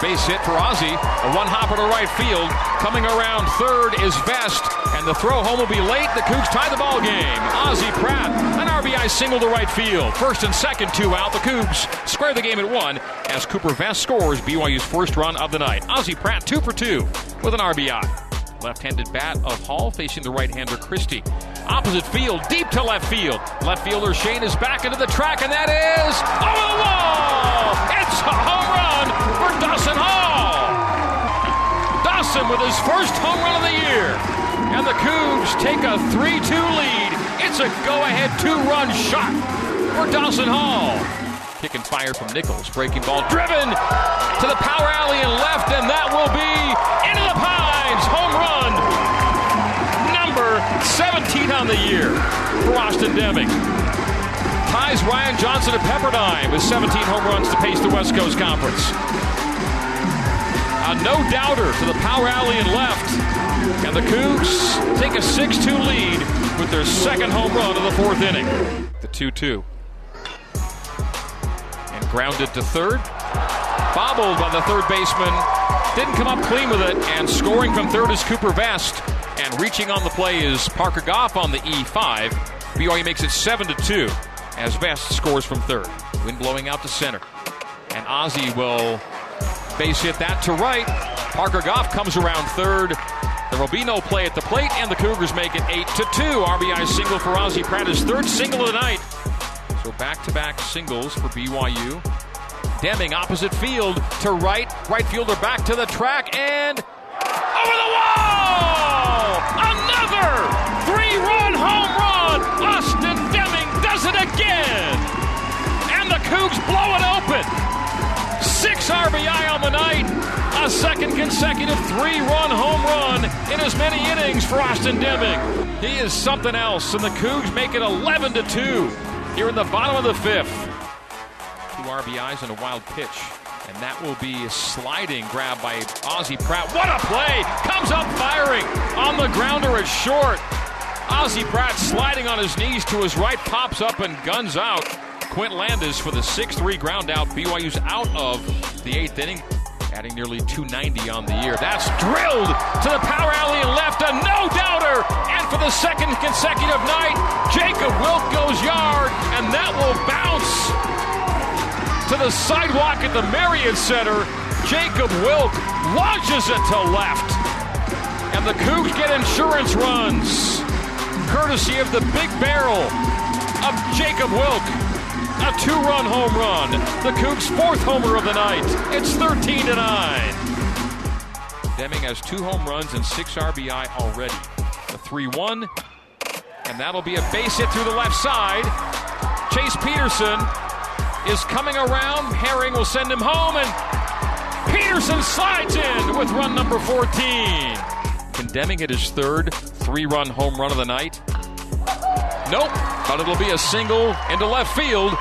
Base hit for Ozzie. A one hopper to right field. Coming around third is Vest, and the throw home will be late. The Cougs tie the ball game. Ozzie Pratt, an RBI single to right field. First and second, two out. The Cougs square the game at one as Cooper Vest scores BYU's first run of the night. Ozzie Pratt, two for two with an RBI. Left-handed bat of Hall facing the right-hander Christie. Opposite field, deep to left field. Left fielder Shane is back into the track, and that is over the wall. With his first home run of the year. And the Cougs take a 3-2 lead. It's a go-ahead two-run shot for Dawson Hall. Kick and fire from Nichols. Breaking ball driven to the power alley and left, and that will be into the pines. Home run. Number 17 on the year for Austin Deming. Ties Ryan Johnson at Pepperdine with 17 home runs to pace the West Coast Conference. A no doubter to the power alley and left. And the Cougs take a 6 2 lead with their second home run of the fourth inning. The 2 2 And grounded to third. Bobbled by the third baseman. Didn't come up clean with it. And scoring from third is Cooper Vest. And reaching on the play is Parker Goff on the E5. BYU makes it 7 to 2 as Vest scores from third. Wind blowing out to center. And Ozzie will base hit that to right. Parker Goff comes around third. There will be no play at the plate, and the Cougars make it 8 to 2. RBI single for Ozzie Pratt, his third single of the night. So back to back singles for BYU. Deming opposite field to right. Right fielder back to the track and over the wall! Another three run home run! Austin Deming does it again! And the Cougs blow it open! RBI on the night. A second consecutive three run home run in as many innings for Austin Deming. He is something else, and the Cougs make it 11 to 2 here in the bottom of the fifth. Two RBIs and a wild pitch. And that will be a sliding grab by Ozzie Pratt. What a play! Comes up firing on the grounder at short. Ozzie Pratt sliding on his knees to his right, pops up and guns out. Quint Landis for the 6 3 ground out. BYU's out of the eighth inning, adding nearly 290 on the year. That's drilled to the power alley and left, a no doubter. And for the second consecutive night, Jacob Wilk goes yard, and that will bounce to the sidewalk at the Marriott Center. Jacob Wilk launches it to left. And the Cougs get insurance runs, courtesy of the big barrel of Jacob Wilk. A two-run home run. The Cougs' fourth homer of the night. It's 13 to 9. Deming has two home runs and six RBI already. The 3-1. And that'll be a base hit through the left side. Chase Peterson is coming around. Herring will send him home, and Peterson slides in with run number 14. Can Deming it his third three-run home run of the night. Nope, but it'll be a single into left field.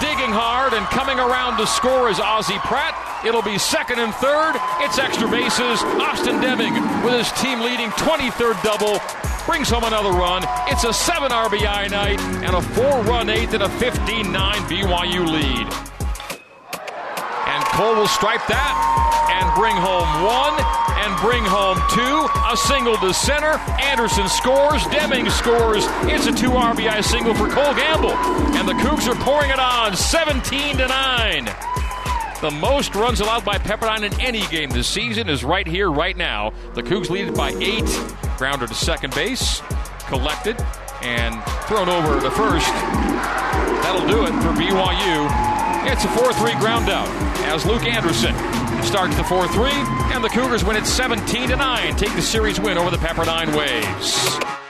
Digging hard and coming around to score is Ozzie Pratt. It'll be second and third. It's extra bases. Austin Deming with his team leading 23rd double brings home another run. It's a 7 RBI night and a 4 run eighth and a 15 9 BYU lead. Cole will stripe that and bring home one and bring home two. A single to center. Anderson scores. Deming scores. It's a two RBI single for Cole Gamble. And the Cougs are pouring it on 17 to 9. The most runs allowed by Pepperdine in any game this season is right here, right now. The Cougs lead it by eight. Grounder to second base, collected, and thrown over to first. That'll do it for BYU. It's a 4 3 ground out as Luke Anderson starts the 4 3, and the Cougars win it 17 9. Take the series win over the Pepperdine Waves.